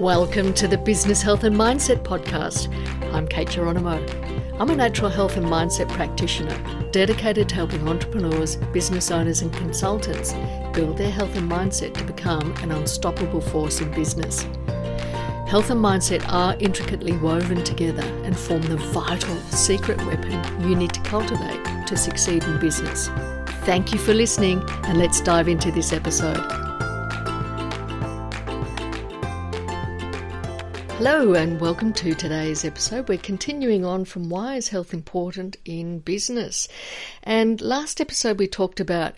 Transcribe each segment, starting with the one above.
Welcome to the Business Health and Mindset Podcast. I'm Kate Geronimo. I'm a natural health and mindset practitioner dedicated to helping entrepreneurs, business owners, and consultants build their health and mindset to become an unstoppable force in business. Health and mindset are intricately woven together and form the vital secret weapon you need to cultivate to succeed in business. Thank you for listening, and let's dive into this episode. Hello, and welcome to today's episode. We're continuing on from why is health important in business. And last episode we talked about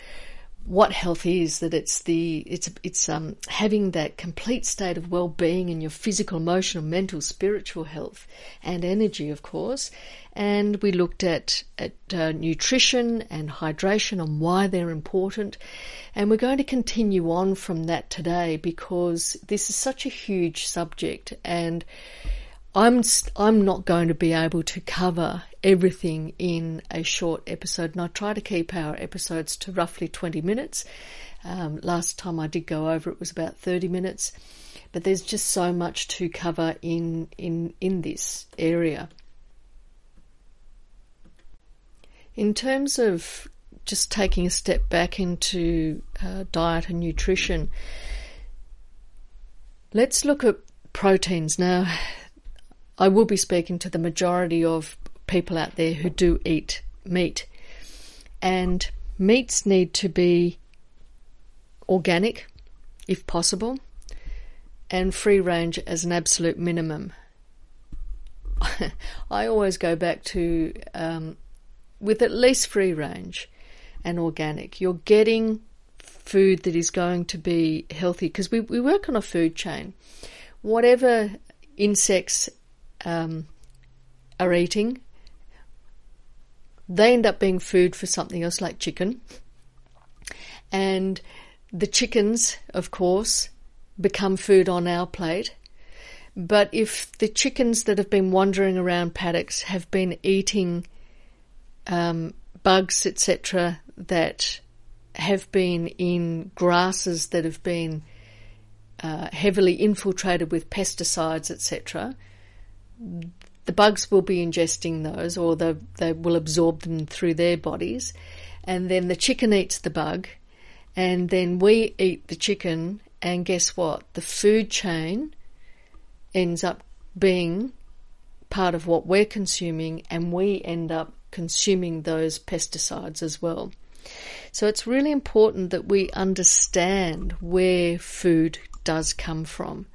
what health is that it's the it's it's um having that complete state of well-being in your physical emotional mental spiritual health and energy of course. And we looked at at uh, nutrition and hydration and why they're important. And we're going to continue on from that today because this is such a huge subject and I'm I'm not going to be able to cover everything in a short episode, and I try to keep our episodes to roughly 20 minutes. Um, last time I did go over it was about 30 minutes, but there's just so much to cover in in in this area. In terms of just taking a step back into uh, diet and nutrition, let's look at proteins now I will be speaking to the majority of people out there who do eat meat. And meats need to be organic, if possible, and free range as an absolute minimum. I always go back to um, with at least free range and organic. You're getting food that is going to be healthy because we, we work on a food chain. Whatever insects um, are eating, they end up being food for something else like chicken. And the chickens, of course, become food on our plate. But if the chickens that have been wandering around paddocks have been eating um, bugs, etc., that have been in grasses that have been uh, heavily infiltrated with pesticides, etc., the bugs will be ingesting those or the, they will absorb them through their bodies. And then the chicken eats the bug. And then we eat the chicken. And guess what? The food chain ends up being part of what we're consuming. And we end up consuming those pesticides as well. So it's really important that we understand where food does come from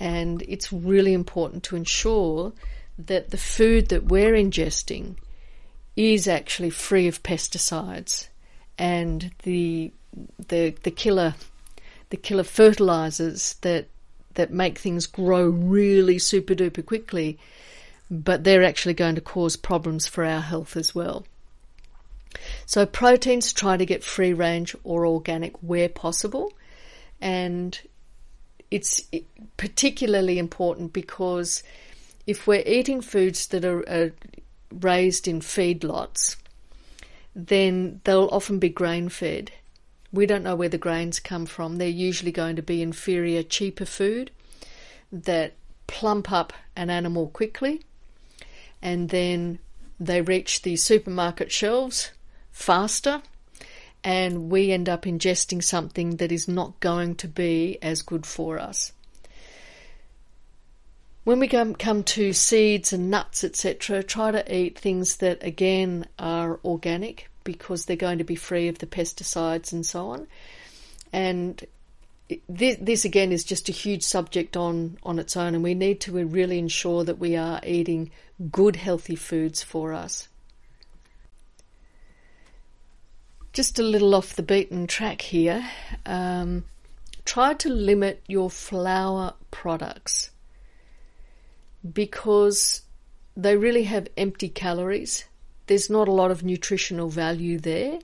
and it's really important to ensure that the food that we're ingesting is actually free of pesticides and the the the killer the killer fertilizers that that make things grow really super duper quickly but they're actually going to cause problems for our health as well. So proteins try to get free range or organic where possible and it's particularly important because if we're eating foods that are, are raised in feedlots, then they'll often be grain fed. We don't know where the grains come from. They're usually going to be inferior, cheaper food that plump up an animal quickly and then they reach the supermarket shelves faster and we end up ingesting something that is not going to be as good for us. When we come, to seeds and nuts, etc., try to eat things that again are organic because they're going to be free of the pesticides and so on. And this, this again is just a huge subject on, on its own, and we need to really ensure that we are eating good, healthy foods for us. Just a little off the beaten track here. Um, try to limit your flour products because they really have empty calories. There's not a lot of nutritional value there.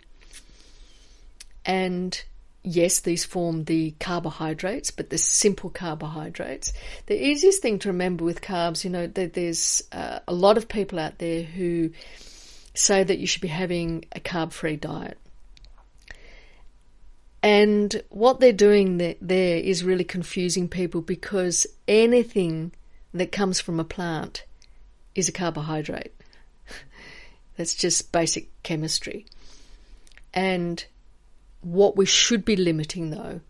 And yes, these form the carbohydrates, but the simple carbohydrates. The easiest thing to remember with carbs, you know, there's uh, a lot of people out there who say that you should be having a carb free diet. And what they're doing there is really confusing people because anything that comes from a plant is a carbohydrate. That's just basic chemistry. And what we should be limiting though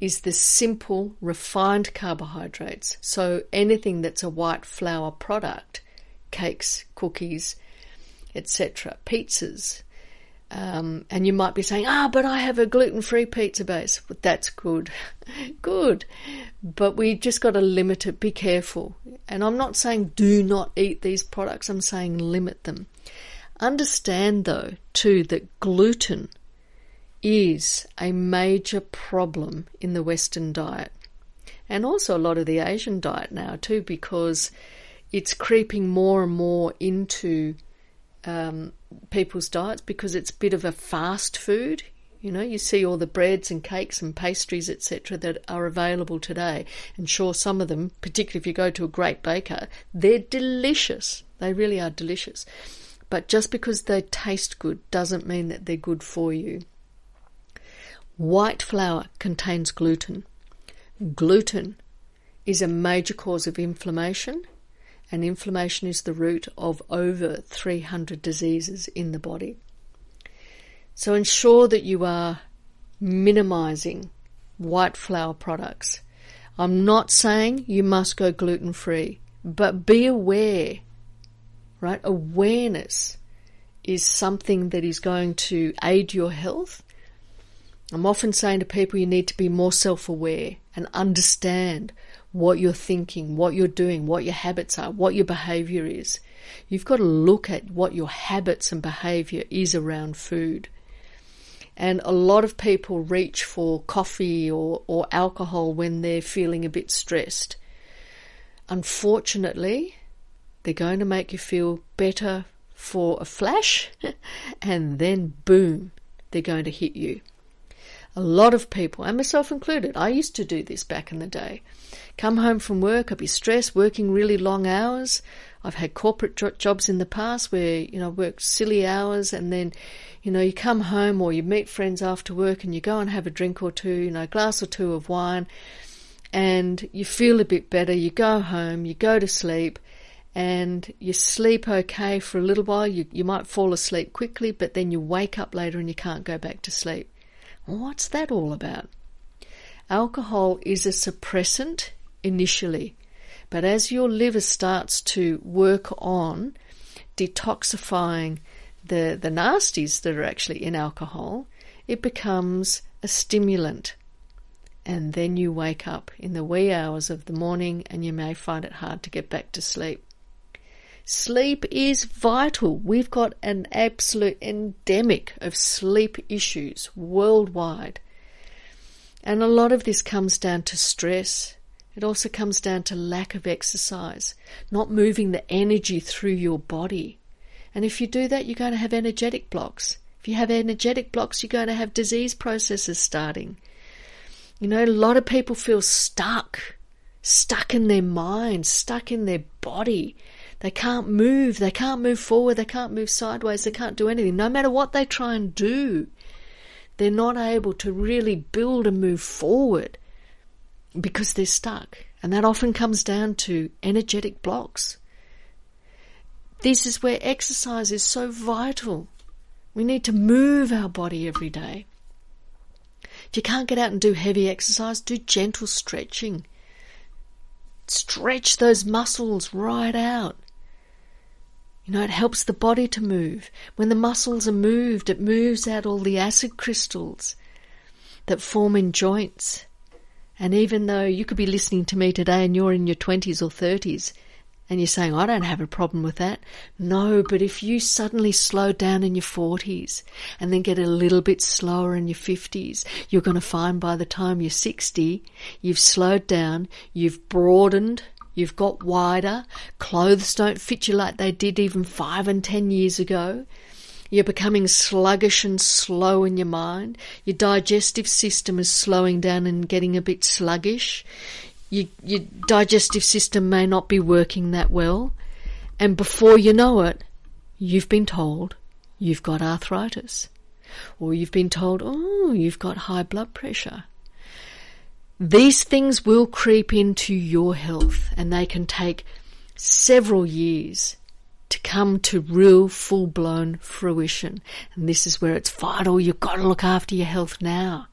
is the simple refined carbohydrates. So anything that's a white flour product, cakes, cookies, etc., pizzas. Um, and you might be saying, ah, but I have a gluten free pizza base. But that's good. good. But we just got to limit it. Be careful. And I'm not saying do not eat these products, I'm saying limit them. Understand, though, too, that gluten is a major problem in the Western diet. And also a lot of the Asian diet now, too, because it's creeping more and more into um, people's diets because it's a bit of a fast food. You know, you see all the breads and cakes and pastries, etc., that are available today. And sure, some of them, particularly if you go to a great baker, they're delicious. They really are delicious. But just because they taste good doesn't mean that they're good for you. White flour contains gluten. Gluten is a major cause of inflammation, and inflammation is the root of over 300 diseases in the body. So ensure that you are minimizing white flour products. I'm not saying you must go gluten free, but be aware right? Awareness is something that is going to aid your health. I'm often saying to people you need to be more self aware and understand what you're thinking, what you're doing, what your habits are, what your behavior is. You've got to look at what your habits and behavior is around food. And a lot of people reach for coffee or, or alcohol when they're feeling a bit stressed. Unfortunately, they're going to make you feel better for a flash, and then boom, they're going to hit you. A lot of people, and myself included, I used to do this back in the day. Come home from work, I'd be stressed, working really long hours. I've had corporate jobs in the past where, you know, work silly hours and then, you know, you come home or you meet friends after work and you go and have a drink or two, you know, a glass or two of wine and you feel a bit better. You go home, you go to sleep, and you sleep okay for a little while. You, you might fall asleep quickly, but then you wake up later and you can't go back to sleep. what's that all about? Alcohol is a suppressant initially, but as your liver starts to work on detoxifying the, the nasties that are actually in alcohol, it becomes a stimulant. And then you wake up in the wee hours of the morning and you may find it hard to get back to sleep. Sleep is vital. We've got an absolute endemic of sleep issues worldwide. And a lot of this comes down to stress. It also comes down to lack of exercise, not moving the energy through your body. And if you do that, you're going to have energetic blocks. If you have energetic blocks, you're going to have disease processes starting. You know, a lot of people feel stuck, stuck in their mind, stuck in their body. They can't move. They can't move forward. They can't move sideways. They can't do anything. No matter what they try and do, they're not able to really build and move forward because they're stuck. And that often comes down to energetic blocks. This is where exercise is so vital. We need to move our body every day. If you can't get out and do heavy exercise, do gentle stretching. Stretch those muscles right out. You know, it helps the body to move. When the muscles are moved, it moves out all the acid crystals that form in joints. And even though you could be listening to me today and you're in your 20s or 30s, and you're saying, I don't have a problem with that. No, but if you suddenly slow down in your 40s and then get a little bit slower in your 50s, you're going to find by the time you're 60, you've slowed down, you've broadened, You've got wider. Clothes don't fit you like they did even five and ten years ago. You're becoming sluggish and slow in your mind. Your digestive system is slowing down and getting a bit sluggish. You, your digestive system may not be working that well. And before you know it, you've been told you've got arthritis. or you've been told, oh, you've got high blood pressure. These things will creep into your health and they can take several years to come to real full blown fruition. And this is where it's vital. You've got to look after your health now.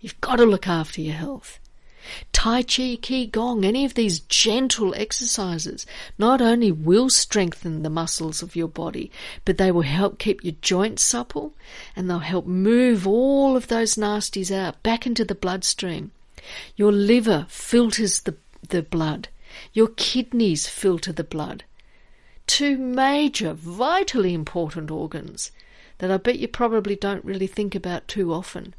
You've got to look after your health. Tai Chi, Qi Gong, any of these gentle exercises not only will strengthen the muscles of your body, but they will help keep your joints supple and they'll help move all of those nasties out back into the bloodstream. Your liver filters the, the blood. Your kidneys filter the blood. Two major, vitally important organs that I bet you probably don't really think about too often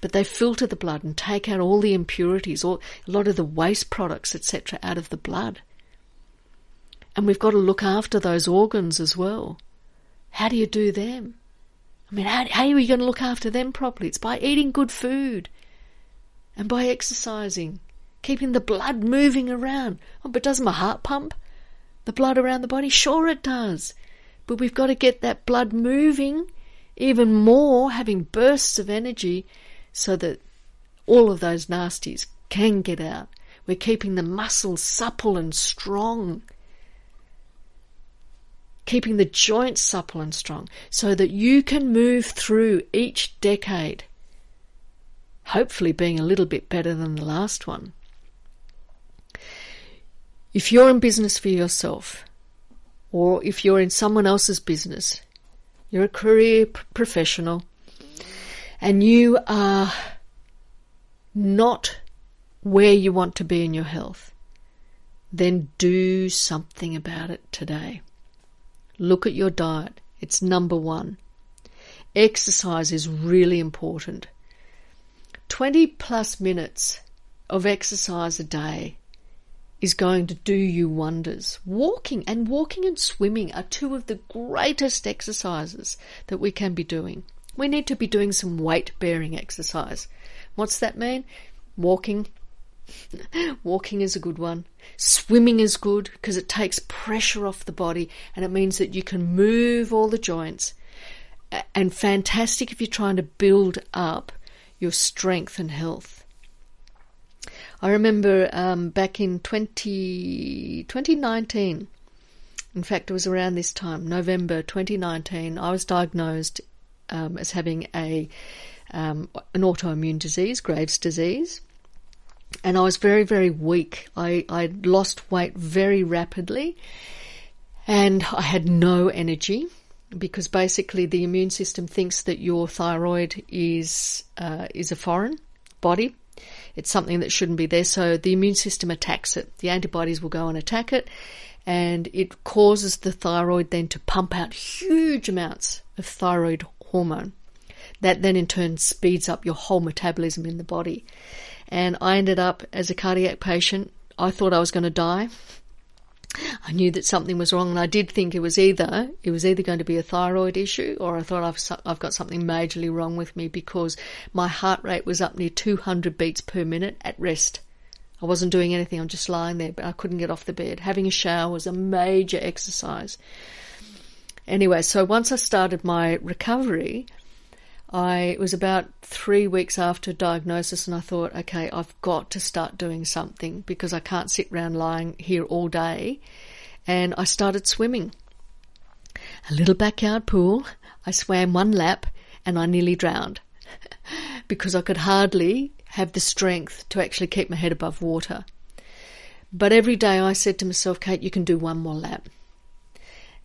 but they filter the blood and take out all the impurities, or a lot of the waste products, etc., out of the blood. And we've got to look after those organs as well. How do you do them? I mean, how, how are you going to look after them properly? It's by eating good food and by exercising, keeping the blood moving around. Oh, but does my heart pump the blood around the body? Sure, it does. But we've got to get that blood moving even more, having bursts of energy so that all of those nasties can get out. We're keeping the muscles supple and strong. Keeping the joints supple and strong so that you can move through each decade, hopefully being a little bit better than the last one. If you're in business for yourself, or if you're in someone else's business, you're a career professional, and you are not where you want to be in your health, then do something about it today. Look at your diet. It's number one. Exercise is really important. 20 plus minutes of exercise a day is going to do you wonders. Walking and walking and swimming are two of the greatest exercises that we can be doing. We need to be doing some weight bearing exercise. What's that mean? Walking. Walking is a good one. Swimming is good because it takes pressure off the body and it means that you can move all the joints. And fantastic if you're trying to build up your strength and health. I remember um, back in 20, 2019, in fact, it was around this time, November 2019, I was diagnosed um, as having a um, an autoimmune disease, Graves' disease, and I was very very weak. I I lost weight very rapidly, and I had no energy because basically the immune system thinks that your thyroid is uh, is a foreign body. It's something that shouldn't be there, so the immune system attacks it. The antibodies will go and attack it, and it causes the thyroid then to pump out huge amounts of thyroid hormone. That then in turn speeds up your whole metabolism in the body. And I ended up as a cardiac patient, I thought I was going to die. I knew that something was wrong, and I did think it was either it was either going to be a thyroid issue, or I thought I've I've got something majorly wrong with me because my heart rate was up near 200 beats per minute at rest. I wasn't doing anything; I'm just lying there, but I couldn't get off the bed. Having a shower was a major exercise. Anyway, so once I started my recovery, I it was about three weeks after diagnosis, and I thought, okay, I've got to start doing something because I can't sit around lying here all day. And I started swimming. A little backyard pool. I swam one lap and I nearly drowned because I could hardly have the strength to actually keep my head above water. But every day I said to myself, Kate, you can do one more lap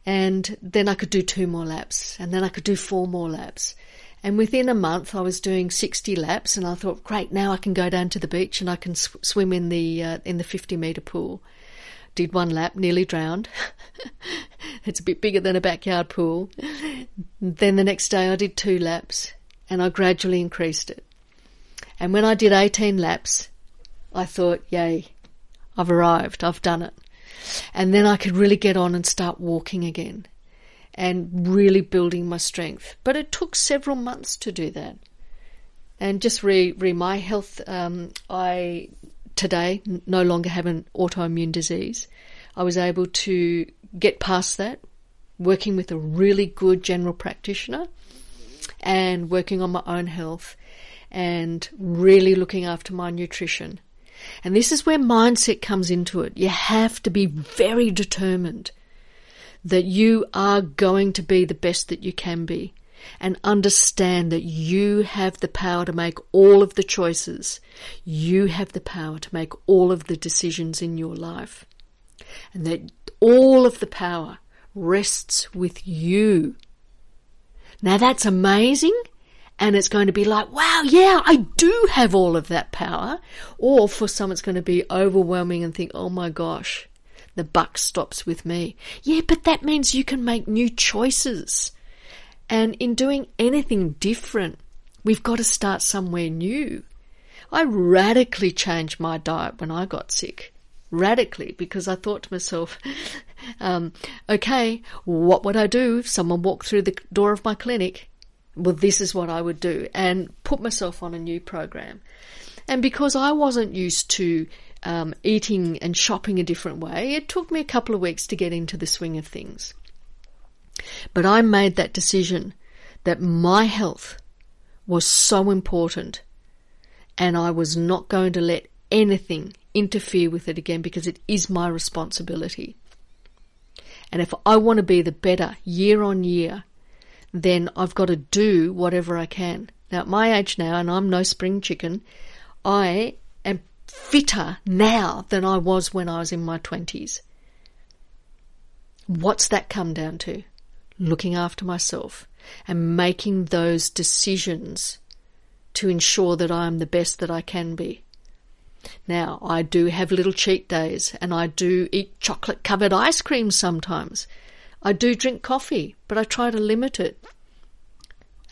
and then I could do two more laps, and then I could do four more laps. And within a month, I was doing 60 laps, and I thought, great, now I can go down to the beach and I can sw- swim in the uh, in the 50 meter pool. Did one lap, nearly drowned. it's a bit bigger than a backyard pool. Then the next day, I did two laps, and I gradually increased it. And when I did 18 laps, I thought, yay, I've arrived, I've done it. And then I could really get on and start walking again and really building my strength. But it took several months to do that. And just re, re my health, um, I today no longer have an autoimmune disease. I was able to get past that, working with a really good general practitioner. and working on my own health and really looking after my nutrition. And this is where mindset comes into it. You have to be very determined that you are going to be the best that you can be and understand that you have the power to make all of the choices. You have the power to make all of the decisions in your life. And that all of the power rests with you. Now that's amazing. And it's going to be like, wow, yeah, I do have all of that power. Or for some, it's going to be overwhelming and think, oh my gosh, the buck stops with me. Yeah, but that means you can make new choices. And in doing anything different, we've got to start somewhere new. I radically changed my diet when I got sick. Radically, because I thought to myself, um, okay, what would I do if someone walked through the door of my clinic? Well, this is what I would do, and put myself on a new program. And because I wasn't used to um, eating and shopping a different way, it took me a couple of weeks to get into the swing of things. But I made that decision that my health was so important and I was not going to let anything interfere with it again because it is my responsibility. And if I want to be the better year on year, then I've got to do whatever I can. Now, at my age now, and I'm no spring chicken, I am fitter now than I was when I was in my 20s. What's that come down to? Looking after myself and making those decisions to ensure that I am the best that I can be. Now, I do have little cheat days and I do eat chocolate covered ice cream sometimes. I do drink coffee, but I try to limit it.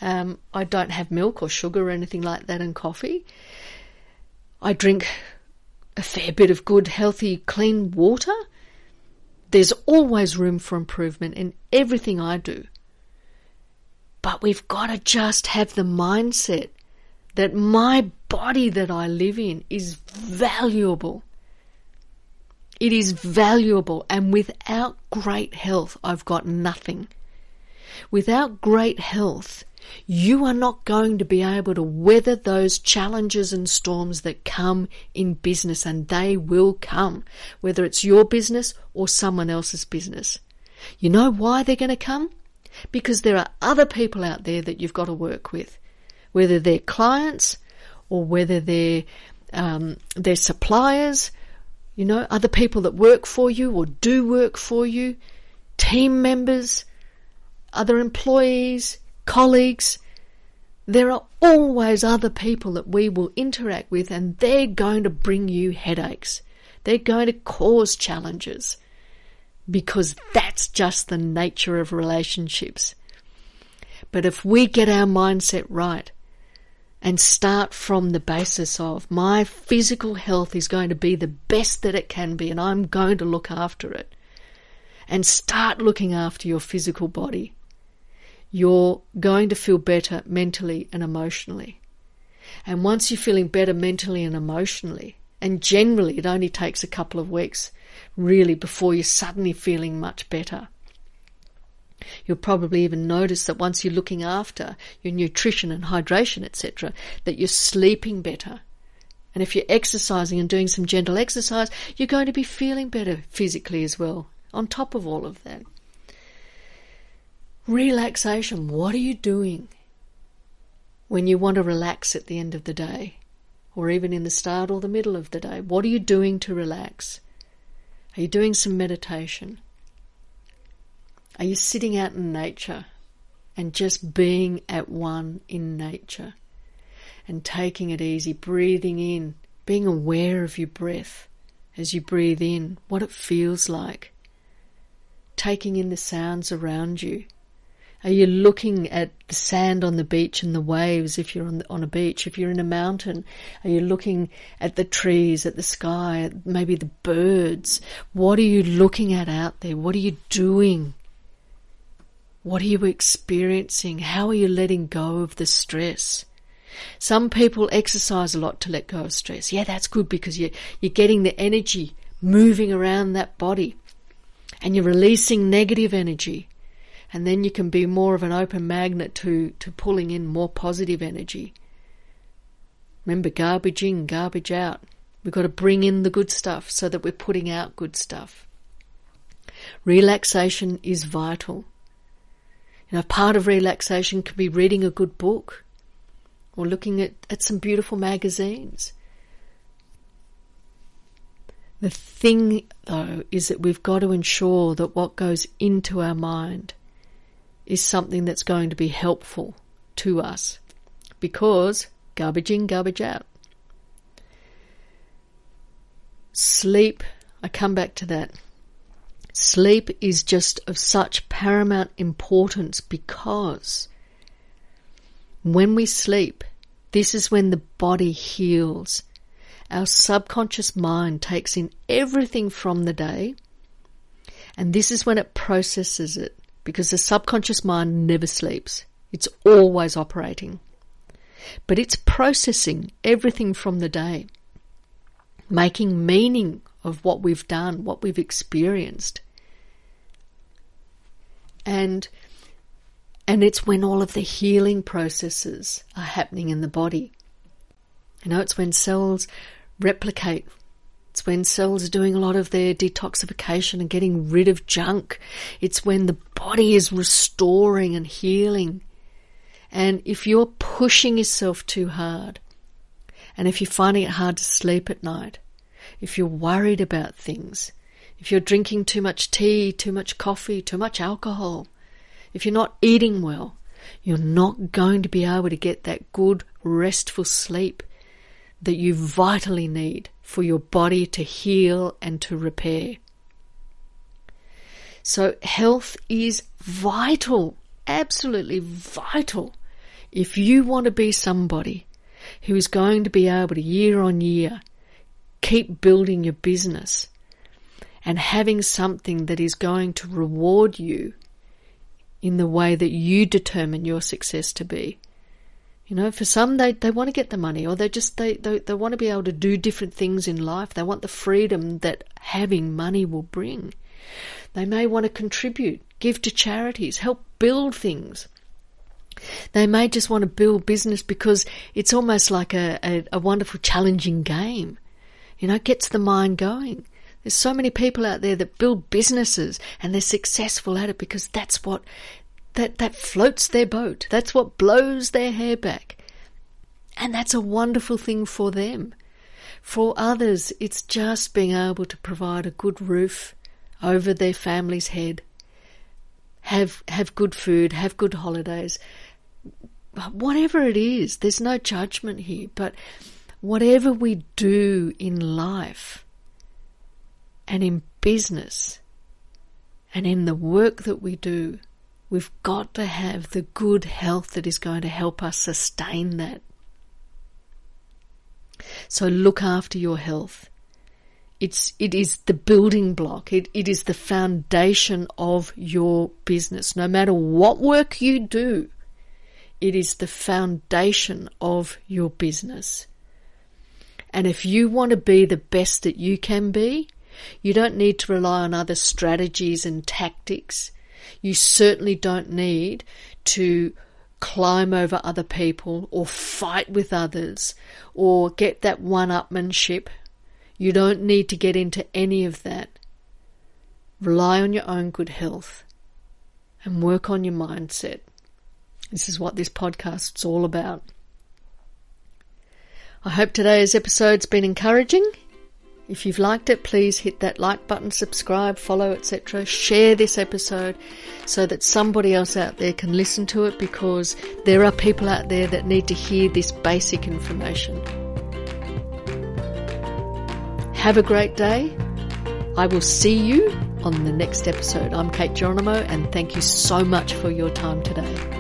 Um, I don't have milk or sugar or anything like that in coffee. I drink a fair bit of good, healthy, clean water. There's always room for improvement in everything I do. But we've got to just have the mindset that my body that I live in is valuable. It is valuable, and without great health, I've got nothing. Without great health, you are not going to be able to weather those challenges and storms that come in business, and they will come, whether it's your business or someone else's business. You know why they're going to come? Because there are other people out there that you've got to work with, whether they're clients or whether they're um, suppliers, you know, other people that work for you or do work for you, team members, other employees, colleagues. There are always other people that we will interact with, and they're going to bring you headaches. They're going to cause challenges because that's just the nature of relationships. But if we get our mindset right and start from the basis of my physical health is going to be the best that it can be and I'm going to look after it, and start looking after your physical body, you're going to feel better mentally and emotionally. And once you're feeling better mentally and emotionally, and generally it only takes a couple of weeks really before you're suddenly feeling much better. You'll probably even notice that once you're looking after your nutrition and hydration, etc., that you're sleeping better. And if you're exercising and doing some gentle exercise, you're going to be feeling better physically as well, on top of all of that. Relaxation. What are you doing when you want to relax at the end of the day? Or even in the start or the middle of the day? What are you doing to relax? Are you doing some meditation? Are you sitting out in nature and just being at one in nature and taking it easy, breathing in, being aware of your breath as you breathe in, what it feels like, taking in the sounds around you are you looking at the sand on the beach and the waves if you're on, the, on a beach? If you're in a mountain, are you looking at the trees, at the sky, at maybe the birds? What are you looking at out there? What are you doing? What are you experiencing? How are you letting go of the stress? Some people exercise a lot to let go of stress. Yeah, that's good because you're, you're getting the energy moving around that body and you're releasing negative energy And then you can be more of an open magnet to, to pulling in more positive energy. Remember, garbage in, garbage out. We've got to bring in the good stuff so that we're putting out good stuff. Relaxation is vital. You know, part of relaxation can be reading a good book or looking at, at some beautiful magazines. The thing, though, is that we've got to ensure that what goes into our mind is something that's going to be helpful to us because garbage in, garbage out. Sleep, I come back to that. Sleep is just of such paramount importance because when we sleep, this is when the body heals. Our subconscious mind takes in everything from the day, and this is when it processes it because the subconscious mind never sleeps. It's always operating. But it's processing everything from the day, making meaning of what we've done, what we've experienced. And and it's when all of the healing processes are happening in the body. You know, it's when cells replicate. It's when cells are doing a lot of their detoxification and getting rid of junk. It's when the body is restoring and healing. And if you're pushing yourself too hard, and if you're finding it hard to sleep at night, if you're worried about things, if you're drinking too much tea, too much coffee, too much alcohol, if you're not eating well, you're not going to be able to get that good, restful sleep that you vitally need for your body to heal and to repair. So, health is vital, absolutely vital. If you want to be somebody who is going to be able to year on year keep building your business and having something that is going to reward you in the way that you determine your success to be. You know, for some they, they want to get the money or they just they, they, they want to be able to do different things in life. They want the freedom that having money will bring. They may want to contribute, give to charities, help build things. They may just want to build business because it's almost like a, a, a wonderful challenging game. You know, it gets the mind going. There's so many people out there that build businesses and they're successful at it because that's what that that floats their boat. That's what blows their hair back. And that's a wonderful thing for them. For others, it's just being able to provide a good roof over their family's head. Have have good food, have good holidays. Whatever it is, there's no judgment here, but whatever we do in life, and in business and in the work that we do, we've got to have the good health that is going to help us sustain that. So look after your health. It's, it is the building block. It, it is the foundation of your business. No matter what work you do, it is the foundation of your business. And if you want to be the best that you can be, you don't need to rely on other strategies and tactics. You certainly don't need to climb over other people or fight with others or get that one upmanship. You don't need to get into any of that. Rely on your own good health and work on your mindset. This is what this podcast's all about. I hope today's episode's been encouraging if you've liked it, please hit that like button, subscribe, follow, etc. Share this episode so that somebody else out there can listen to it because there are people out there that need to hear this basic information. Have a great day. I will see you on the next episode. I'm Kate Geronimo and thank you so much for your time today.